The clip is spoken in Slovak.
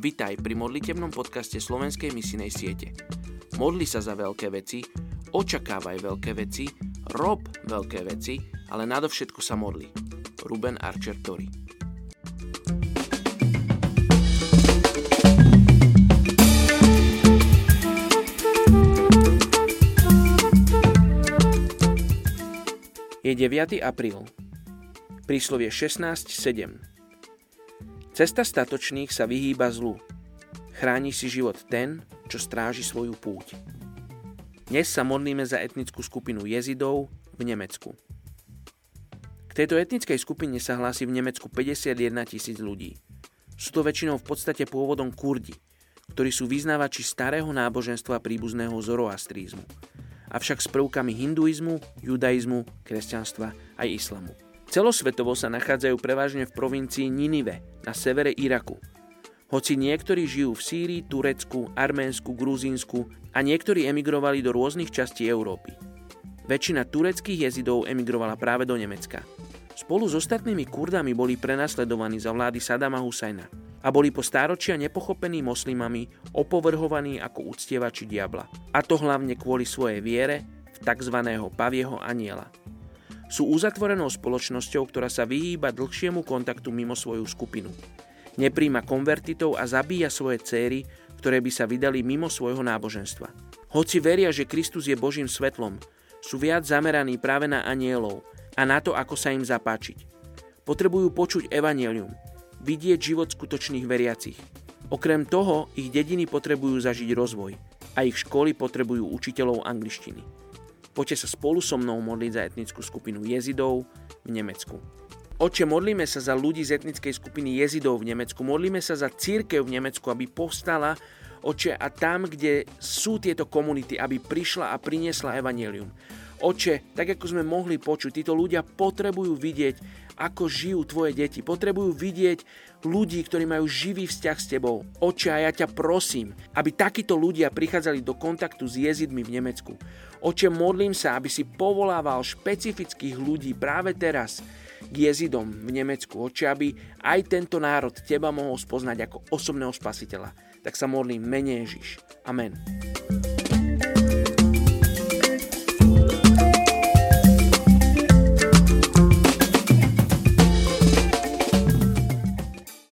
Vítaj pri modlitebnom podcaste Slovenskej misinej siete. Modli sa za veľké veci, očakávaj veľké veci, rob veľké veci, ale nadovšetko sa modli. Ruben Archer Tori Je 9. apríl. Príslovie 16.7. Cesta statočných sa vyhýba zlu. Chráni si život ten, čo stráži svoju púť. Dnes sa modlíme za etnickú skupinu jezidov v Nemecku. K tejto etnickej skupine sa hlási v Nemecku 51 tisíc ľudí. Sú to väčšinou v podstate pôvodom Kurdi, ktorí sú vyznávači starého náboženstva príbuzného zoroastrizmu, avšak s prvkami hinduizmu, judaizmu, kresťanstva aj islamu. Celosvetovo sa nachádzajú prevažne v provincii Ninive na severe Iraku. Hoci niektorí žijú v Sýrii, Turecku, Arménsku, Gruzínsku a niektorí emigrovali do rôznych častí Európy. Väčšina tureckých jezidov emigrovala práve do Nemecka. Spolu s ostatnými kurdami boli prenasledovaní za vlády Sadama Husajna a boli po stáročia nepochopení moslimami opovrhovaní ako uctievači diabla. A to hlavne kvôli svojej viere v tzv. pavieho aniela – sú uzatvorenou spoločnosťou, ktorá sa vyhýba dlhšiemu kontaktu mimo svoju skupinu. Nepríjma konvertitov a zabíja svoje céry, ktoré by sa vydali mimo svojho náboženstva. Hoci veria, že Kristus je Božím svetlom, sú viac zameraní práve na anielov a na to, ako sa im zapáčiť. Potrebujú počuť evanelium, vidieť život skutočných veriacich. Okrem toho, ich dediny potrebujú zažiť rozvoj a ich školy potrebujú učiteľov angličtiny. Poďte sa spolu so mnou modliť za etnickú skupinu jezidov v Nemecku. Oče, modlíme sa za ľudí z etnickej skupiny jezidov v Nemecku. Modlíme sa za církev v Nemecku, aby povstala, oče, a tam, kde sú tieto komunity, aby prišla a priniesla evanelium. Oče, tak ako sme mohli počuť, títo ľudia potrebujú vidieť, ako žijú tvoje deti. Potrebujú vidieť ľudí, ktorí majú živý vzťah s tebou. Oče, a ja ťa prosím, aby takíto ľudia prichádzali do kontaktu s jezidmi v Nemecku. Oče, modlím sa, aby si povolával špecifických ľudí práve teraz k jezidom v Nemecku. Oče, aby aj tento národ teba mohol spoznať ako osobného spasiteľa. Tak sa modlím, mene Ježiš. Amen.